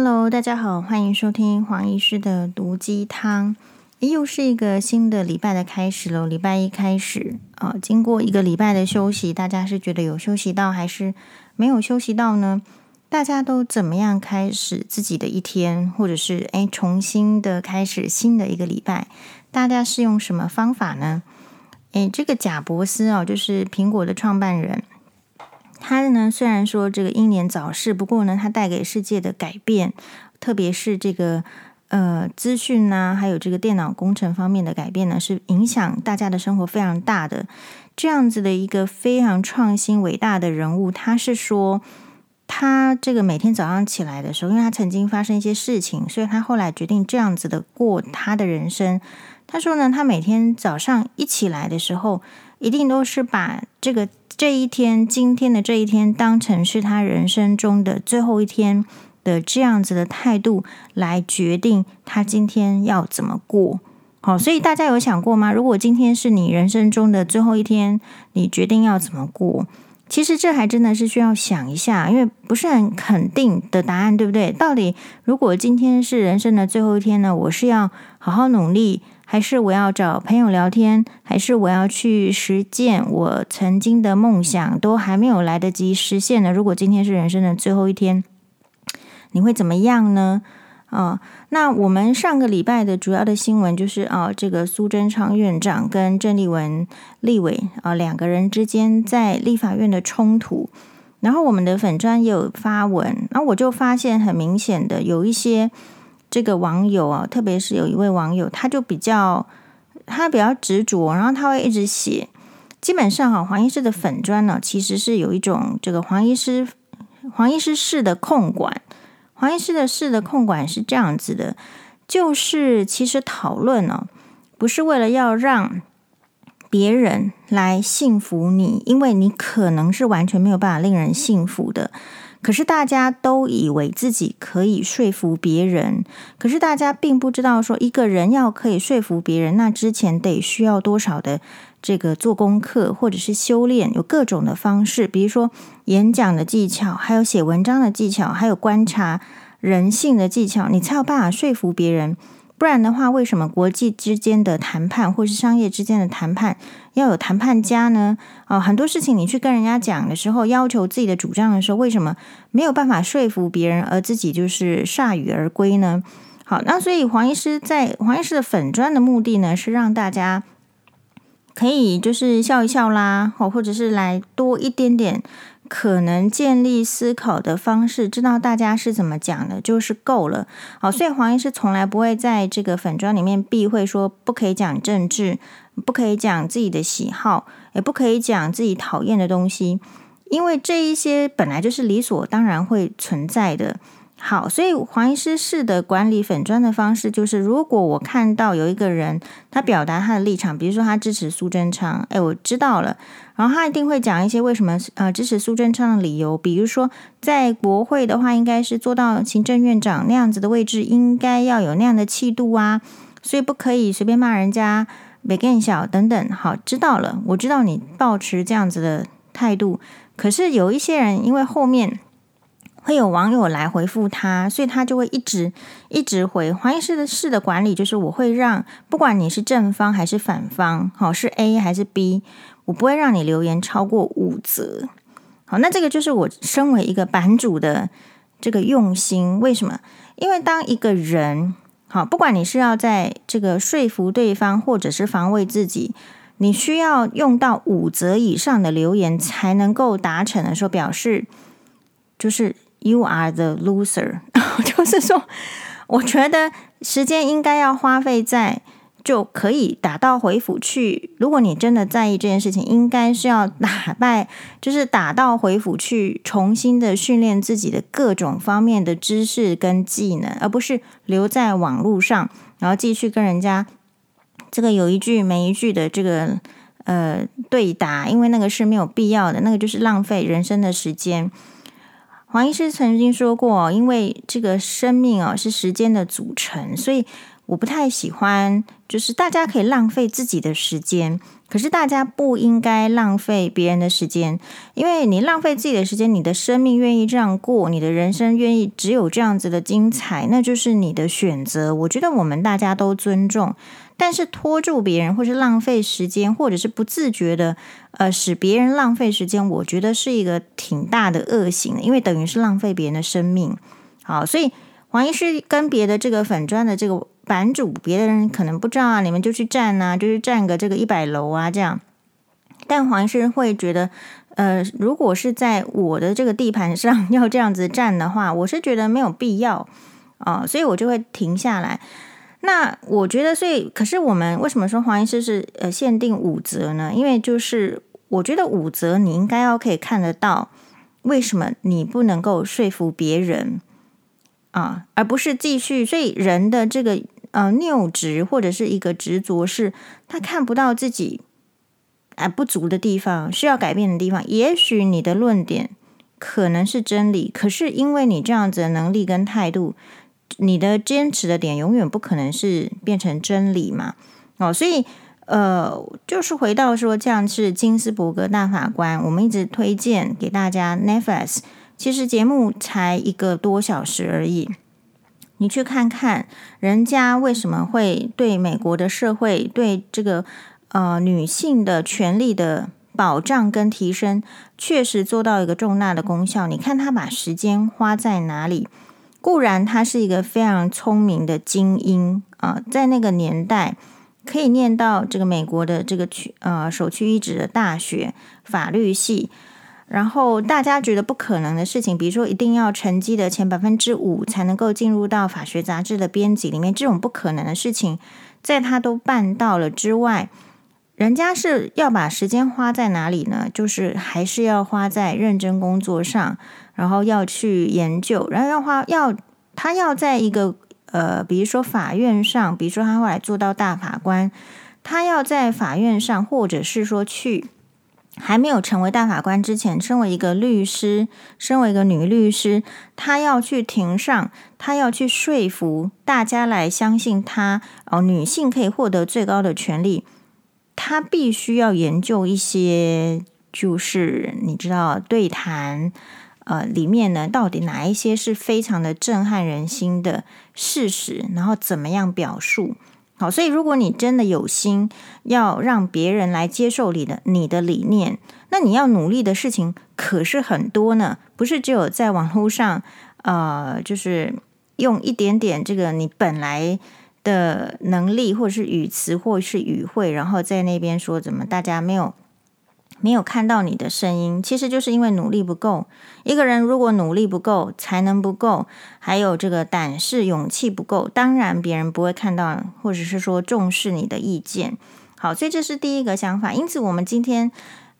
Hello，大家好，欢迎收听黄医师的毒鸡汤。又是一个新的礼拜的开始喽，礼拜一开始啊，经过一个礼拜的休息，大家是觉得有休息到还是没有休息到呢？大家都怎么样开始自己的一天，或者是诶重新的开始新的一个礼拜？大家是用什么方法呢？诶，这个贾伯斯啊，就是苹果的创办人。他呢，虽然说这个英年早逝，不过呢，他带给世界的改变，特别是这个呃资讯呐，还有这个电脑工程方面的改变呢，是影响大家的生活非常大的。这样子的一个非常创新伟大的人物，他是说，他这个每天早上起来的时候，因为他曾经发生一些事情，所以他后来决定这样子的过他的人生。他说呢，他每天早上一起来的时候，一定都是把这个。这一天，今天的这一天，当成是他人生中的最后一天的这样子的态度来决定他今天要怎么过。好，所以大家有想过吗？如果今天是你人生中的最后一天，你决定要怎么过？其实这还真的是需要想一下，因为不是很肯定的答案，对不对？到底如果今天是人生的最后一天呢？我是要好好努力。还是我要找朋友聊天，还是我要去实践我曾经的梦想，都还没有来得及实现呢？如果今天是人生的最后一天，你会怎么样呢？啊、哦，那我们上个礼拜的主要的新闻就是啊、哦，这个苏贞昌院长跟郑丽文立委啊、哦、两个人之间在立法院的冲突，然后我们的粉专也有发文，然后我就发现很明显的有一些。这个网友啊，特别是有一位网友，他就比较他比较执着，然后他会一直写。基本上哈，黄医师的粉专呢，其实是有一种这个黄医师黄医师室的控管。黄医师的室的控管是这样子的，就是其实讨论呢，不是为了要让别人来信服你，因为你可能是完全没有办法令人信服的。可是大家都以为自己可以说服别人，可是大家并不知道说一个人要可以说服别人，那之前得需要多少的这个做功课或者是修炼，有各种的方式，比如说演讲的技巧，还有写文章的技巧，还有观察人性的技巧，你才有办法说服别人。不然的话，为什么国际之间的谈判或是商业之间的谈判要有谈判家呢？啊、哦，很多事情你去跟人家讲的时候，要求自己的主张的时候，为什么没有办法说服别人，而自己就是铩羽而归呢？好，那所以黄医师在黄医师的粉专的目的呢，是让大家可以就是笑一笑啦，哦，或者是来多一点点。可能建立思考的方式，知道大家是怎么讲的，就是够了。好，所以黄医师从来不会在这个粉砖里面避讳说不可以讲政治，不可以讲自己的喜好，也不可以讲自己讨厌的东西，因为这一些本来就是理所当然会存在的。好，所以黄医师式的管理粉砖的方式就是，如果我看到有一个人他表达他的立场，比如说他支持苏贞昌，哎，我知道了，然后他一定会讲一些为什么呃支持苏贞昌的理由，比如说在国会的话，应该是做到行政院长那样子的位置，应该要有那样的气度啊，所以不可以随便骂人家，别更小等等。好，知道了，我知道你抱持这样子的态度，可是有一些人因为后面。会有网友来回复他，所以他就会一直一直回。黄医师的式的管理就是，我会让不管你是正方还是反方，好是 A 还是 B，我不会让你留言超过五则。好，那这个就是我身为一个版主的这个用心。为什么？因为当一个人好，不管你是要在这个说服对方，或者是防卫自己，你需要用到五则以上的留言才能够达成的时候，表示就是。You are the loser，就是说，我觉得时间应该要花费在就可以打道回府去。如果你真的在意这件事情，应该是要打败，就是打道回府去，重新的训练自己的各种方面的知识跟技能，而不是留在网络上，然后继续跟人家这个有一句没一句的这个呃对答，因为那个是没有必要的，那个就是浪费人生的时间。黄医师曾经说过，因为这个生命啊是时间的组成，所以我不太喜欢，就是大家可以浪费自己的时间，可是大家不应该浪费别人的时间，因为你浪费自己的时间，你的生命愿意这样过，你的人生愿意只有这样子的精彩，那就是你的选择。我觉得我们大家都尊重，但是拖住别人，或是浪费时间，或者是不自觉的呃使别人浪费时间，我觉得是一个挺大的恶行，因为等于是浪费别人的生命。好，所以黄医师跟别的这个粉砖的这个。版主，别的人可能不知道啊，你们就去站啊，就是站个这个一百楼啊，这样。但黄医师会觉得，呃，如果是在我的这个地盘上 要这样子站的话，我是觉得没有必要啊，所以我就会停下来。那我觉得，所以可是我们为什么说黄医师是呃限定五折呢？因为就是我觉得五折你应该要可以看得到，为什么你不能够说服别人啊，而不是继续。所以人的这个。呃，拗执或者是一个执着，是他看不到自己哎不足的地方，需要改变的地方。也许你的论点可能是真理，可是因为你这样子的能力跟态度，你的坚持的点永远不可能是变成真理嘛。哦，所以呃，就是回到说，这样是金斯伯格大法官，我们一直推荐给大家 Netflix，其实节目才一个多小时而已。你去看看人家为什么会对美国的社会对这个呃女性的权利的保障跟提升，确实做到一个重大的功效。你看他把时间花在哪里？固然他是一个非常聪明的精英啊，在那个年代可以念到这个美国的这个区呃首屈一指的大学法律系。然后大家觉得不可能的事情，比如说一定要成绩的前百分之五才能够进入到法学杂志的编辑里面，这种不可能的事情，在他都办到了之外，人家是要把时间花在哪里呢？就是还是要花在认真工作上，然后要去研究，然后要花要他要在一个呃，比如说法院上，比如说他后来做到大法官，他要在法院上，或者是说去。还没有成为大法官之前，身为一个律师，身为一个女律师，她要去庭上，她要去说服大家来相信她哦，女性可以获得最高的权利。他必须要研究一些，就是你知道对谈，呃，里面呢，到底哪一些是非常的震撼人心的事实，然后怎么样表述。好，所以如果你真的有心要让别人来接受你的你的理念，那你要努力的事情可是很多呢，不是只有在网络上，呃，就是用一点点这个你本来的能力，或者是语词，或是语汇，然后在那边说怎么大家没有。没有看到你的声音，其实就是因为努力不够。一个人如果努力不够，才能不够，还有这个胆识、勇气不够，当然别人不会看到，或者是说重视你的意见。好，所以这是第一个想法。因此，我们今天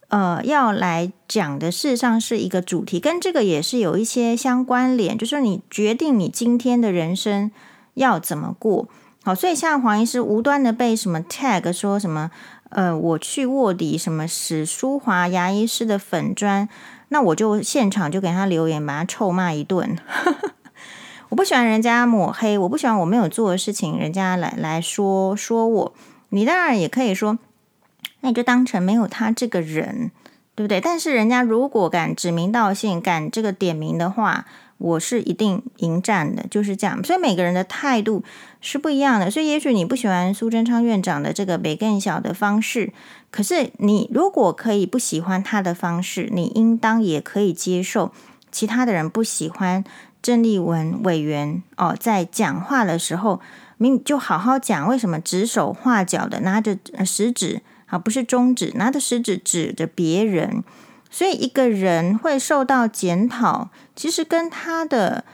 呃要来讲的，事实上是一个主题，跟这个也是有一些相关联，就是你决定你今天的人生要怎么过。好，所以像黄医师无端的被什么 tag 说什么。呃，我去卧底什么史书华牙医师的粉砖，那我就现场就给他留言，把他臭骂一顿。我不喜欢人家抹黑，我不喜欢我没有做的事情，人家来来说说我。你当然也可以说，那你就当成没有他这个人，对不对？但是人家如果敢指名道姓，敢这个点名的话。我是一定迎战的，就是这样。所以每个人的态度是不一样的。所以也许你不喜欢苏贞昌院长的这个北更小的方式，可是你如果可以不喜欢他的方式，你应当也可以接受其他的人不喜欢郑丽文委员哦，在讲话的时候，你就好好讲。为什么指手画脚的拿着食指啊，不是中指，拿着食指指着别人？所以一个人会受到检讨，其实跟他的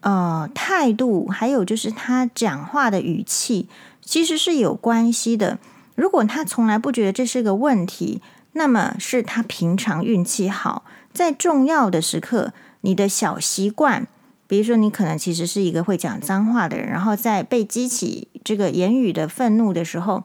呃态度，还有就是他讲话的语气，其实是有关系的。如果他从来不觉得这是个问题，那么是他平常运气好。在重要的时刻，你的小习惯，比如说你可能其实是一个会讲脏话的人，然后在被激起这个言语的愤怒的时候。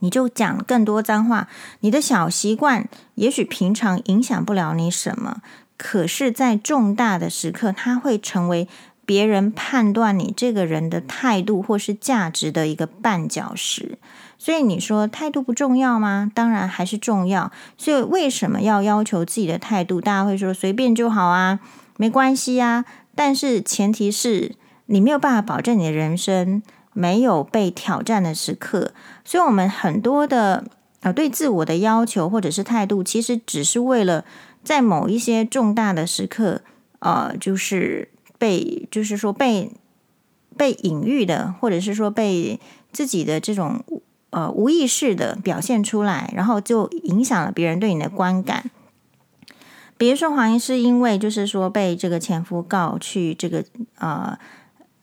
你就讲更多脏话，你的小习惯也许平常影响不了你什么，可是，在重大的时刻，它会成为别人判断你这个人的态度或是价值的一个绊脚石。所以你说态度不重要吗？当然还是重要。所以为什么要要求自己的态度？大家会说随便就好啊，没关系啊。但是前提是你没有办法保证你的人生没有被挑战的时刻。所以我们很多的呃对自我的要求或者是态度，其实只是为了在某一些重大的时刻，呃，就是被就是说被被隐喻的，或者是说被自己的这种。呃，无意识的表现出来，然后就影响了别人对你的观感。比如说，黄医师因为就是说被这个前夫告去这个呃，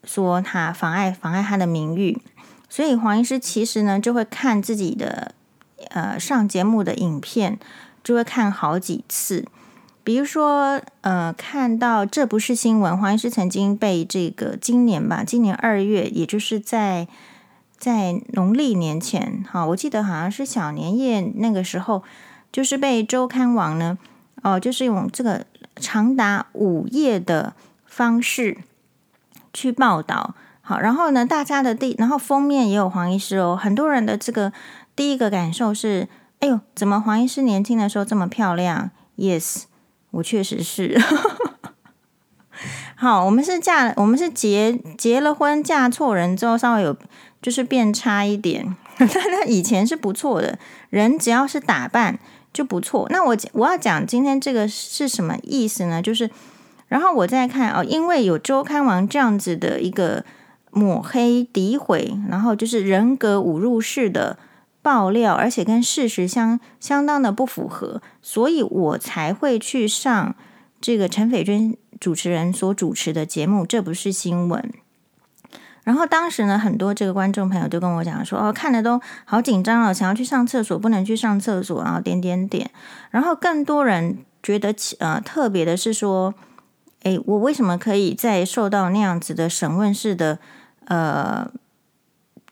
说他妨碍妨碍他的名誉，所以黄医师其实呢就会看自己的呃上节目的影片，就会看好几次。比如说呃，看到这不是新闻，黄医师曾经被这个今年吧，今年二月，也就是在。在农历年前，哈，我记得好像是小年夜那个时候，就是被周刊网呢，哦，就是用这个长达五页的方式去报道，好，然后呢，大家的第，然后封面也有黄医师哦，很多人的这个第一个感受是，哎呦，怎么黄医师年轻的时候这么漂亮？Yes，我确实是。好，我们是嫁，我们是结结了婚嫁错人之后，稍微有。就是变差一点，但他以前是不错的，人只要是打扮就不错。那我我要讲今天这个是什么意思呢？就是，然后我再看哦，因为有周刊王这样子的一个抹黑、诋毁，然后就是人格侮辱式的爆料，而且跟事实相相当的不符合，所以我才会去上这个陈斐君主持人所主持的节目，这不是新闻。然后当时呢，很多这个观众朋友就跟我讲说，哦，看的都好紧张了，想要去上厕所，不能去上厕所，然后点点点。然后更多人觉得，呃，特别的是说，诶，我为什么可以在受到那样子的审问式的，呃，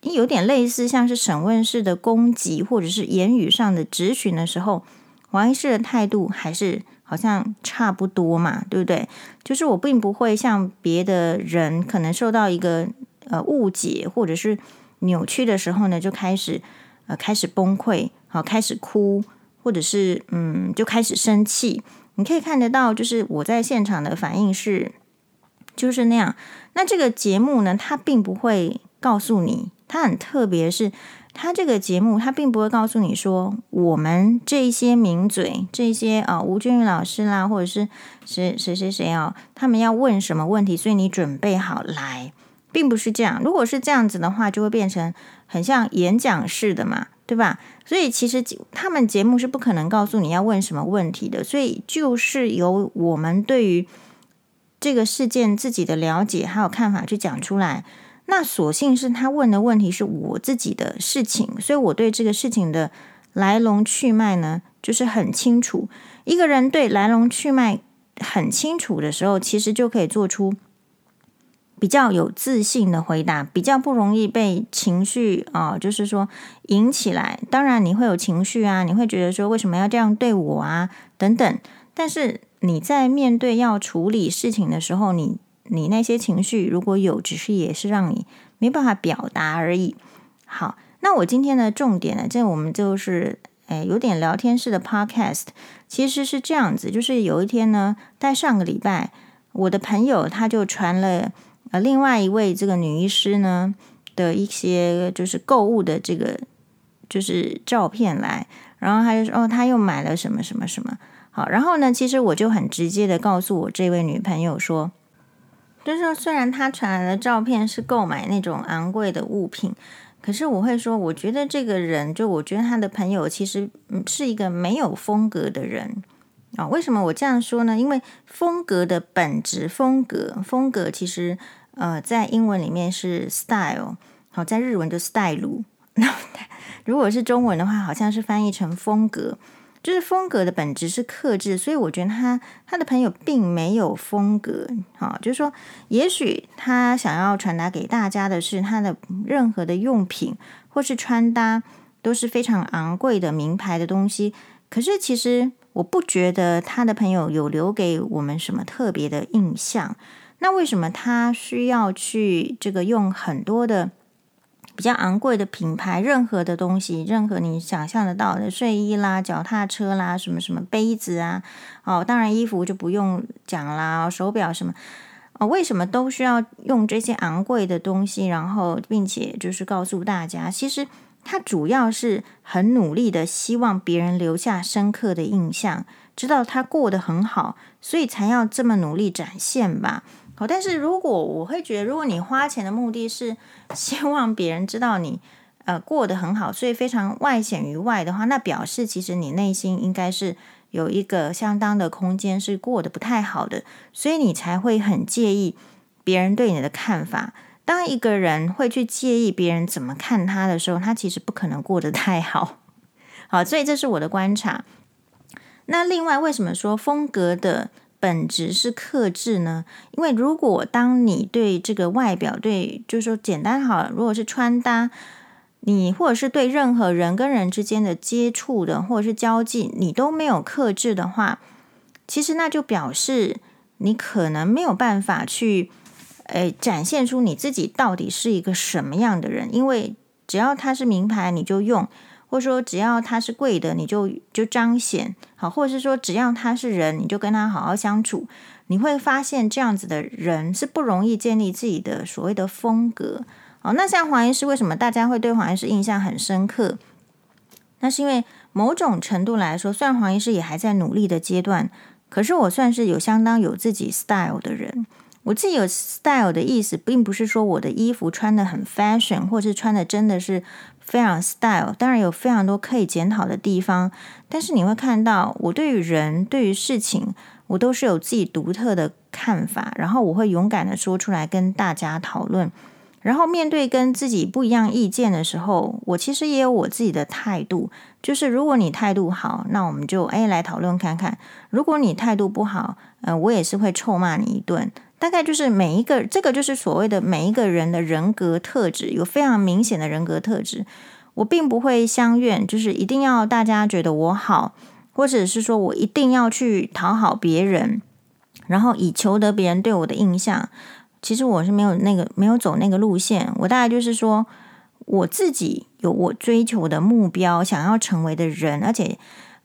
有点类似像是审问式的攻击，或者是言语上的质询的时候，王医师的态度还是好像差不多嘛，对不对？就是我并不会像别的人可能受到一个。呃，误解或者是扭曲的时候呢，就开始呃开始崩溃，好，开始哭，或者是嗯，就开始生气。你可以看得到，就是我在现场的反应是就是那样。那这个节目呢，它并不会告诉你，它很特别，是它这个节目，它并不会告诉你说，我们这一些名嘴，这些啊、吴君玉老师啦，或者是谁谁谁谁啊，他们要问什么问题，所以你准备好来。并不是这样，如果是这样子的话，就会变成很像演讲式的嘛，对吧？所以其实他们节目是不可能告诉你要问什么问题的，所以就是由我们对于这个事件自己的了解还有看法去讲出来。那所幸是他问的问题是我自己的事情，所以我对这个事情的来龙去脉呢，就是很清楚。一个人对来龙去脉很清楚的时候，其实就可以做出。比较有自信的回答，比较不容易被情绪啊、就是说引起来。当然你会有情绪啊，你会觉得说为什么要这样对我啊，等等。但是你在面对要处理事情的时候，你你那些情绪如果有，只是也是让你没办法表达而已。好，那我今天的重点呢，这我们就是诶有点聊天式的 podcast，其实是这样子，就是有一天呢，在上个礼拜，我的朋友他就传了。呃，另外一位这个女医师呢的一些就是购物的这个就是照片来，然后他就说哦，他又买了什么什么什么。好，然后呢，其实我就很直接的告诉我这位女朋友说，就是虽然他传来的照片是购买那种昂贵的物品，可是我会说，我觉得这个人，就我觉得他的朋友其实是一个没有风格的人。啊，为什么我这样说呢？因为风格的本质，风格，风格其实。呃，在英文里面是 style，好，在日文就 style。那如果是中文的话，好像是翻译成风格，就是风格的本质是克制，所以我觉得他他的朋友并没有风格，好，就是说，也许他想要传达给大家的是他的任何的用品或是穿搭都是非常昂贵的名牌的东西，可是其实我不觉得他的朋友有留给我们什么特别的印象。那为什么他需要去这个用很多的比较昂贵的品牌，任何的东西，任何你想象得到的睡衣啦、脚踏车啦、什么什么杯子啊，哦，当然衣服就不用讲啦，手表什么，哦，为什么都需要用这些昂贵的东西？然后，并且就是告诉大家，其实他主要是很努力的，希望别人留下深刻的印象，知道他过得很好，所以才要这么努力展现吧。好，但是如果我会觉得，如果你花钱的目的是 希望别人知道你呃过得很好，所以非常外显于外的话，那表示其实你内心应该是有一个相当的空间是过得不太好的，所以你才会很介意别人对你的看法。当一个人会去介意别人怎么看他的时候，他其实不可能过得太好。好，所以这是我的观察。那另外，为什么说风格的本质是克制呢？因为如果当你对这个外表，对，就是说简单好，如果是穿搭，你或者是对任何人跟人之间的接触的，或者是交际，你都没有克制的话，其实那就表示你可能没有办法去，诶，展现出你自己到底是一个什么样的人。因为只要它是名牌，你就用。或者说，只要他是贵的，你就就彰显好；或者是说，只要他是人，你就跟他好好相处。你会发现，这样子的人是不容易建立自己的所谓的风格。好，那像黄医师，为什么大家会对黄医师印象很深刻？那是因为某种程度来说，虽然黄医师也还在努力的阶段，可是我算是有相当有自己 style 的人。我自己有 style 的意思，并不是说我的衣服穿得很 fashion，或者是穿的真的是非常 style。当然有非常多可以检讨的地方，但是你会看到，我对于人、对于事情，我都是有自己独特的看法，然后我会勇敢的说出来跟大家讨论。然后面对跟自己不一样意见的时候，我其实也有我自己的态度，就是如果你态度好，那我们就诶来讨论看看；如果你态度不好，呃，我也是会臭骂你一顿。大概就是每一个，这个就是所谓的每一个人的人格特质，有非常明显的人格特质。我并不会相愿，就是一定要大家觉得我好，或者是说我一定要去讨好别人，然后以求得别人对我的印象。其实我是没有那个没有走那个路线。我大概就是说，我自己有我追求的目标，想要成为的人，而且，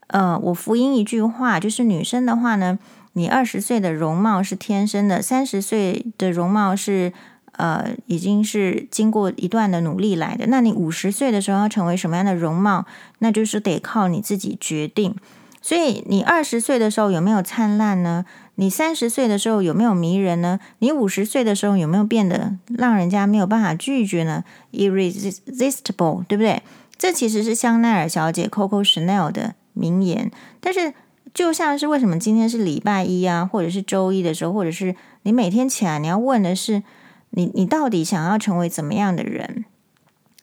呃，我福音一句话，就是女生的话呢。你二十岁的容貌是天生的，三十岁的容貌是呃，已经是经过一段的努力来的。那你五十岁的时候要成为什么样的容貌，那就是得靠你自己决定。所以你二十岁的时候有没有灿烂呢？你三十岁的时候有没有迷人呢？你五十岁的时候有没有变得让人家没有办法拒绝呢？Irresistible，对不对？这其实是香奈儿小姐 Coco Chanel 的名言，但是。就像是为什么今天是礼拜一啊，或者是周一的时候，或者是你每天起来你要问的是你你到底想要成为怎么样的人？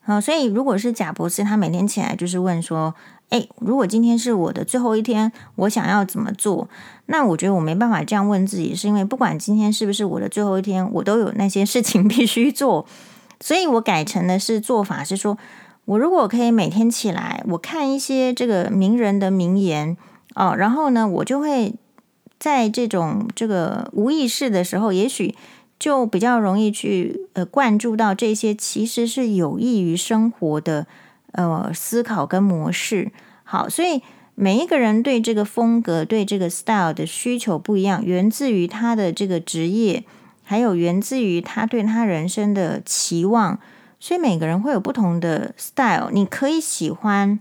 好，所以如果是贾博士，他每天起来就是问说：“诶，如果今天是我的最后一天，我想要怎么做？”那我觉得我没办法这样问自己，是因为不管今天是不是我的最后一天，我都有那些事情必须做，所以我改成的是做法是说，我如果可以每天起来，我看一些这个名人的名言。哦，然后呢，我就会在这种这个无意识的时候，也许就比较容易去呃灌注到这些其实是有益于生活的呃思考跟模式。好，所以每一个人对这个风格、对这个 style 的需求不一样，源自于他的这个职业，还有源自于他对他人生的期望。所以每个人会有不同的 style，你可以喜欢。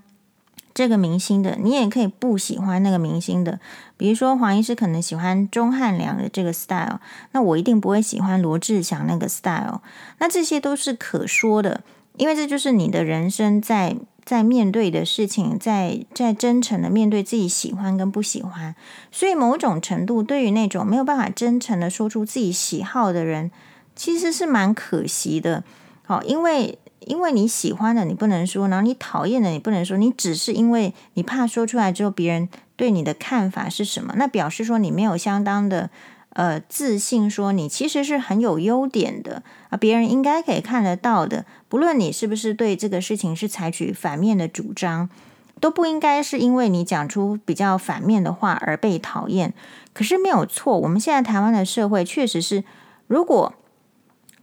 这个明星的，你也可以不喜欢那个明星的。比如说黄医师可能喜欢钟汉良的这个 style，那我一定不会喜欢罗志祥那个 style。那这些都是可说的，因为这就是你的人生在在面对的事情，在在真诚的面对自己喜欢跟不喜欢。所以某种程度，对于那种没有办法真诚的说出自己喜好的人，其实是蛮可惜的。好，因为。因为你喜欢的你不能说，然后你讨厌的你不能说，你只是因为你怕说出来之后别人对你的看法是什么，那表示说你没有相当的呃自信，说你其实是很有优点的啊，别人应该可以看得到的。不论你是不是对这个事情是采取反面的主张，都不应该是因为你讲出比较反面的话而被讨厌。可是没有错，我们现在台湾的社会确实是如果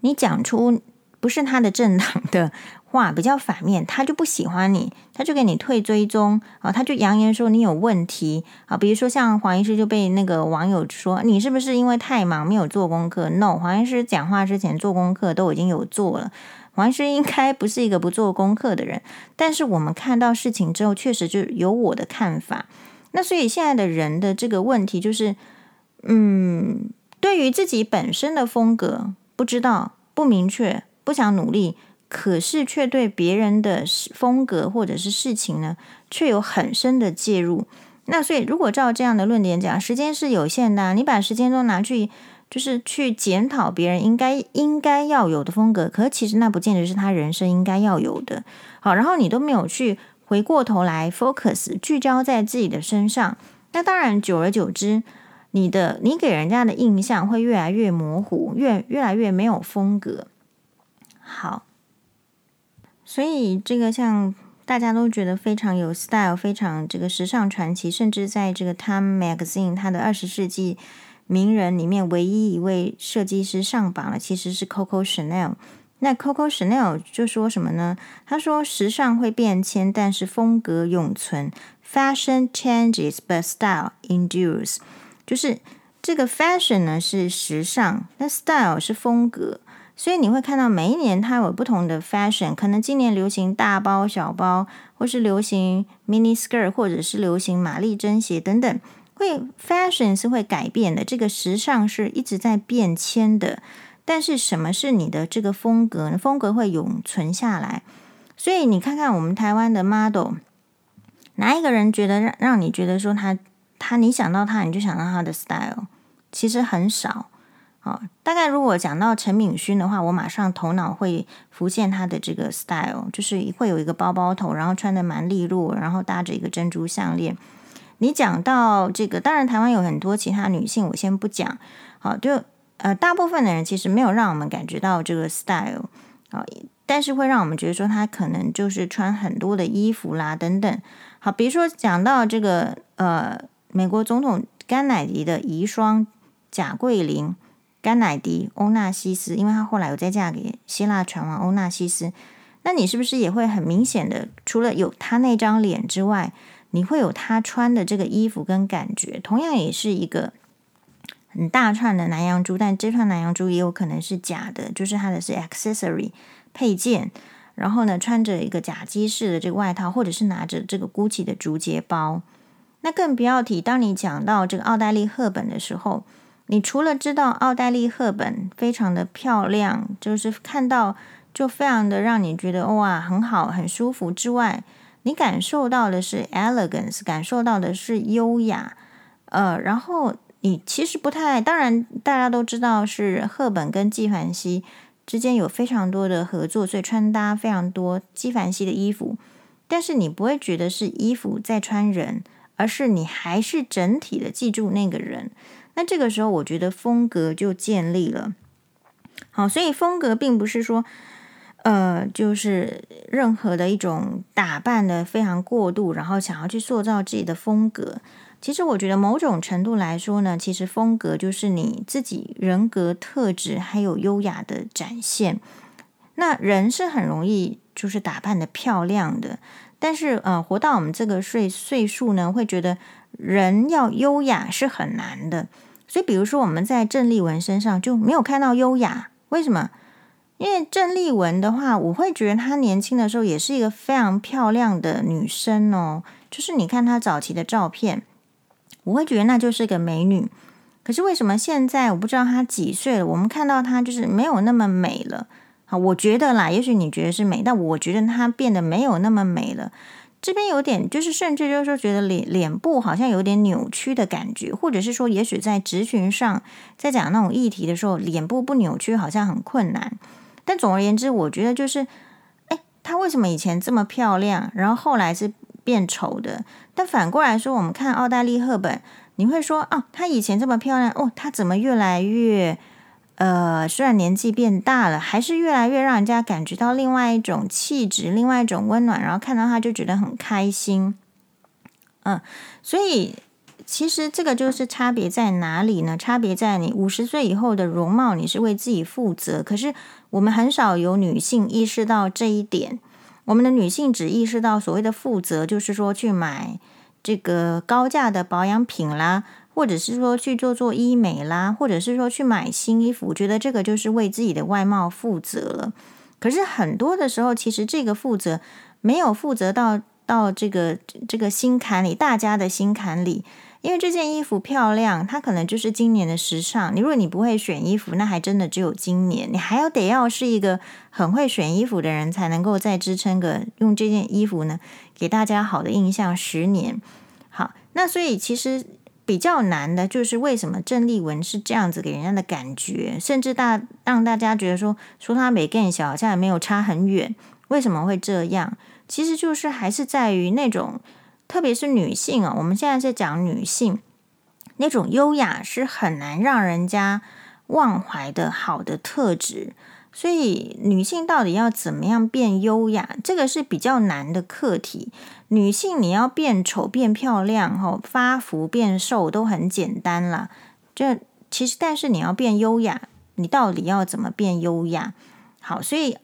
你讲出不是他的政党的话，比较反面，他就不喜欢你，他就给你退追踪啊，他就扬言说你有问题啊。比如说像黄医师就被那个网友说，你是不是因为太忙没有做功课？No，黄医师讲话之前做功课都已经有做了。黄医师应该不是一个不做功课的人，但是我们看到事情之后，确实就有我的看法。那所以现在的人的这个问题就是，嗯，对于自己本身的风格不知道、不明确、不想努力，可是却对别人的风格或者是事情呢，却有很深的介入。那所以如果照这样的论点讲，时间是有限的，你把时间都拿去就是去检讨别人应该应该要有的风格，可其实那不见得是他人生应该要有的。好，然后你都没有去。回过头来，focus 聚焦在自己的身上，那当然，久而久之，你的你给人家的印象会越来越模糊，越越来越没有风格。好，所以这个像大家都觉得非常有 style，非常这个时尚传奇，甚至在这个 Time Magazine 它的二十世纪名人里面，唯一一位设计师上榜了，其实是 Coco Chanel。那 Coco Chanel 就说什么呢？他说：“时尚会变迁，但是风格永存。Fashion changes, but style endures。”就是这个 fashion 呢是时尚，那 style 是风格。所以你会看到每一年它有不同的 fashion，可能今年流行大包小包，或是流行 mini skirt，或者是流行玛丽珍鞋等等。会 fashion 是会改变的，这个时尚是一直在变迁的。但是什么是你的这个风格呢？风格会永存下来，所以你看看我们台湾的 model，哪一个人觉得让让你觉得说他他你想到他你就想到他的 style，其实很少。好，大概如果讲到陈敏勋的话，我马上头脑会浮现他的这个 style，就是会有一个包包头，然后穿的蛮利落，然后搭着一个珍珠项链。你讲到这个，当然台湾有很多其他女性，我先不讲。好，就。呃，大部分的人其实没有让我们感觉到这个 style 啊，但是会让我们觉得说他可能就是穿很多的衣服啦等等。好，比如说讲到这个呃，美国总统甘乃迪的遗孀贾桂琳·甘乃迪·欧纳西斯，因为她后来有再嫁给希腊船王欧纳西斯，那你是不是也会很明显的，除了有他那张脸之外，你会有他穿的这个衣服跟感觉，同样也是一个。很大串的南洋珠，但这串南洋珠也有可能是假的，就是它的是 accessory 配件。然后呢，穿着一个假鸡式的这个外套，或者是拿着这个 Gucci 的竹节包。那更不要提，当你讲到这个奥黛丽·赫本的时候，你除了知道奥黛丽·赫本非常的漂亮，就是看到就非常的让你觉得哇很好很舒服之外，你感受到的是 elegance，感受到的是优雅。呃，然后。你其实不太，当然大家都知道是赫本跟纪梵希之间有非常多的合作，所以穿搭非常多纪梵希的衣服。但是你不会觉得是衣服在穿人，而是你还是整体的记住那个人。那这个时候，我觉得风格就建立了。好，所以风格并不是说，呃，就是任何的一种打扮的非常过度，然后想要去塑造自己的风格。其实我觉得某种程度来说呢，其实风格就是你自己人格特质还有优雅的展现。那人是很容易就是打扮得漂亮的，但是呃，活到我们这个岁岁数呢，会觉得人要优雅是很难的。所以比如说我们在郑丽文身上就没有看到优雅，为什么？因为郑丽文的话，我会觉得她年轻的时候也是一个非常漂亮的女生哦，就是你看她早期的照片。我会觉得那就是个美女，可是为什么现在我不知道她几岁了？我们看到她就是没有那么美了。好，我觉得啦，也许你觉得是美，但我觉得她变得没有那么美了。这边有点就是，甚至就是说，觉得脸脸部好像有点扭曲的感觉，或者是说，也许在质询上在讲那种议题的时候，脸部不扭曲好像很困难。但总而言之，我觉得就是，哎，她为什么以前这么漂亮，然后后来是变丑的？但反过来说，我们看奥黛丽·赫本，你会说哦，她以前这么漂亮哦，她怎么越来越……呃，虽然年纪变大了，还是越来越让人家感觉到另外一种气质，另外一种温暖，然后看到她就觉得很开心。嗯，所以其实这个就是差别在哪里呢？差别在你五十岁以后的容貌，你是为自己负责。可是我们很少有女性意识到这一点。我们的女性只意识到所谓的负责，就是说去买这个高价的保养品啦，或者是说去做做医美啦，或者是说去买新衣服，我觉得这个就是为自己的外貌负责了。可是很多的时候，其实这个负责没有负责到到这个这个心坎里，大家的心坎里。因为这件衣服漂亮，它可能就是今年的时尚。你如果你不会选衣服，那还真的只有今年。你还要得要是一个很会选衣服的人，才能够再支撑个用这件衣服呢，给大家好的印象十年。好，那所以其实比较难的就是为什么郑丽文是这样子给人家的感觉，甚至大让大家觉得说说她没更小，好像也没有差很远。为什么会这样？其实就是还是在于那种。特别是女性啊，我们现在在讲女性那种优雅是很难让人家忘怀的好的特质，所以女性到底要怎么样变优雅，这个是比较难的课题。女性你要变丑变漂亮，吼发福变瘦都很简单啦。这其实，但是你要变优雅，你到底要怎么变优雅？好，所以。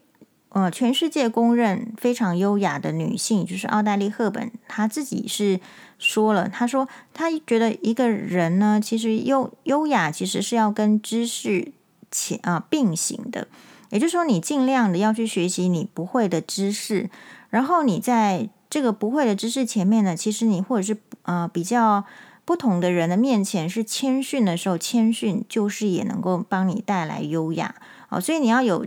呃，全世界公认非常优雅的女性，就是奥黛丽·赫本，她自己是说了，她说她觉得一个人呢，其实优优雅其实是要跟知识前啊并行的，也就是说，你尽量的要去学习你不会的知识，然后你在这个不会的知识前面呢，其实你或者是呃比较不同的人的面前是谦逊的时候，谦逊就是也能够帮你带来优雅哦，所以你要有。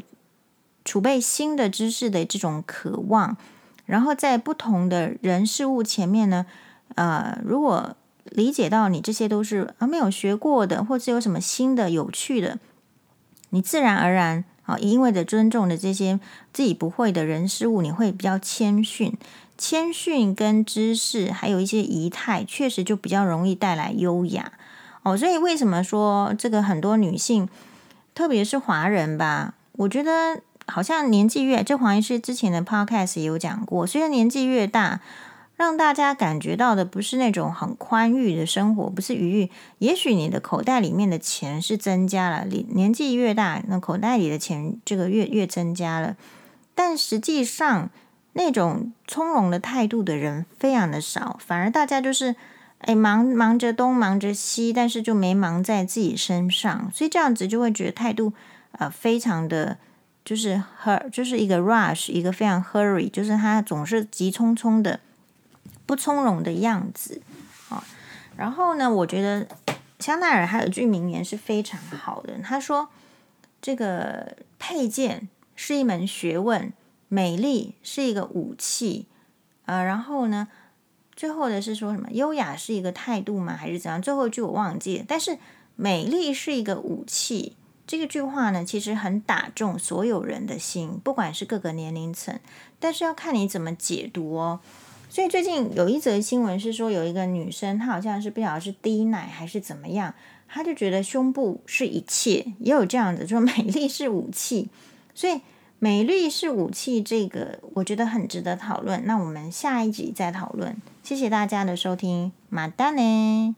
储备新的知识的这种渴望，然后在不同的人事物前面呢，呃，如果理解到你这些都是啊没有学过的，或者有什么新的有趣的，你自然而然啊，因为着尊重的这些自己不会的人事物，你会比较谦逊。谦逊跟知识还有一些仪态，确实就比较容易带来优雅哦。所以为什么说这个很多女性，特别是华人吧，我觉得。好像年纪越，这黄医师之前的 podcast 也有讲过，虽然年纪越大，让大家感觉到的不是那种很宽裕的生活，不是余裕。也许你的口袋里面的钱是增加了，年年纪越大，那口袋里的钱这个越越增加了，但实际上那种从容的态度的人非常的少，反而大家就是哎忙忙着东忙着西，但是就没忙在自己身上，所以这样子就会觉得态度呃非常的。就是 her 就是一个 rush，一个非常 hurry，就是他总是急匆匆的、不从容的样子啊。然后呢，我觉得香奈儿还有句名言是非常好的，他说：“这个配件是一门学问，美丽是一个武器。”呃，然后呢，最后的是说什么？优雅是一个态度吗？还是怎样？最后一句我忘记了。但是美丽是一个武器。这个句话呢，其实很打中所有人的心，不管是各个年龄层，但是要看你怎么解读哦。所以最近有一则新闻是说，有一个女生，她好像是不晓得是低奶还是怎么样，她就觉得胸部是一切，也有这样子说美丽是武器。所以美丽是武器，这个我觉得很值得讨论。那我们下一集再讨论。谢谢大家的收听，马丹呢。